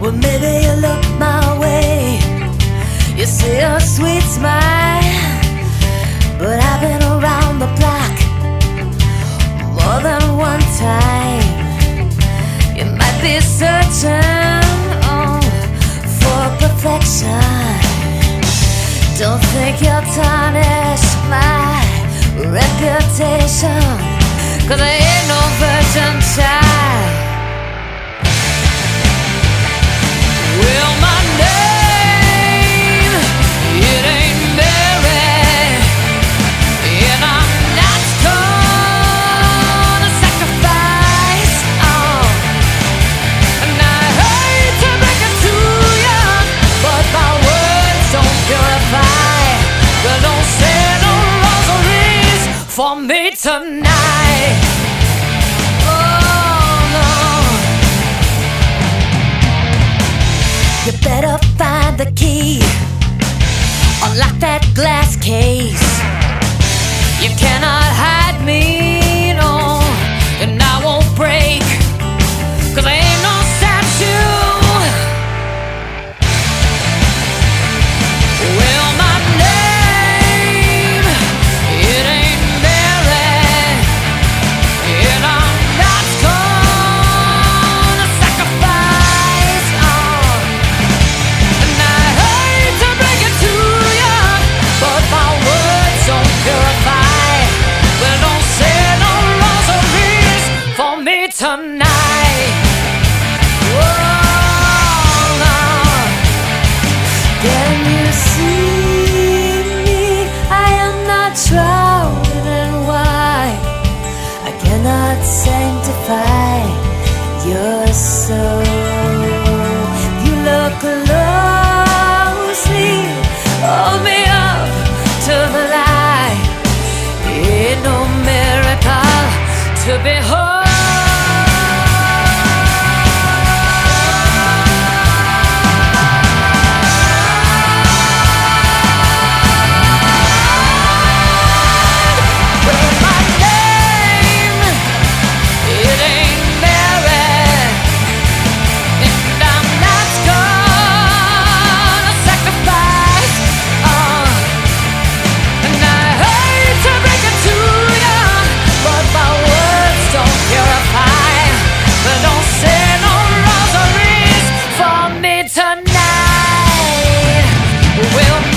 Well, maybe you look my way. You see a sweet smile. But I've been around the block more than one time. You might be searching oh, for perfection. Don't think you'll tarnish my reputation. Cause I ain't no virgin child. for me tonight. Oh no. You better find the key. Unlock that glass case. to behold. will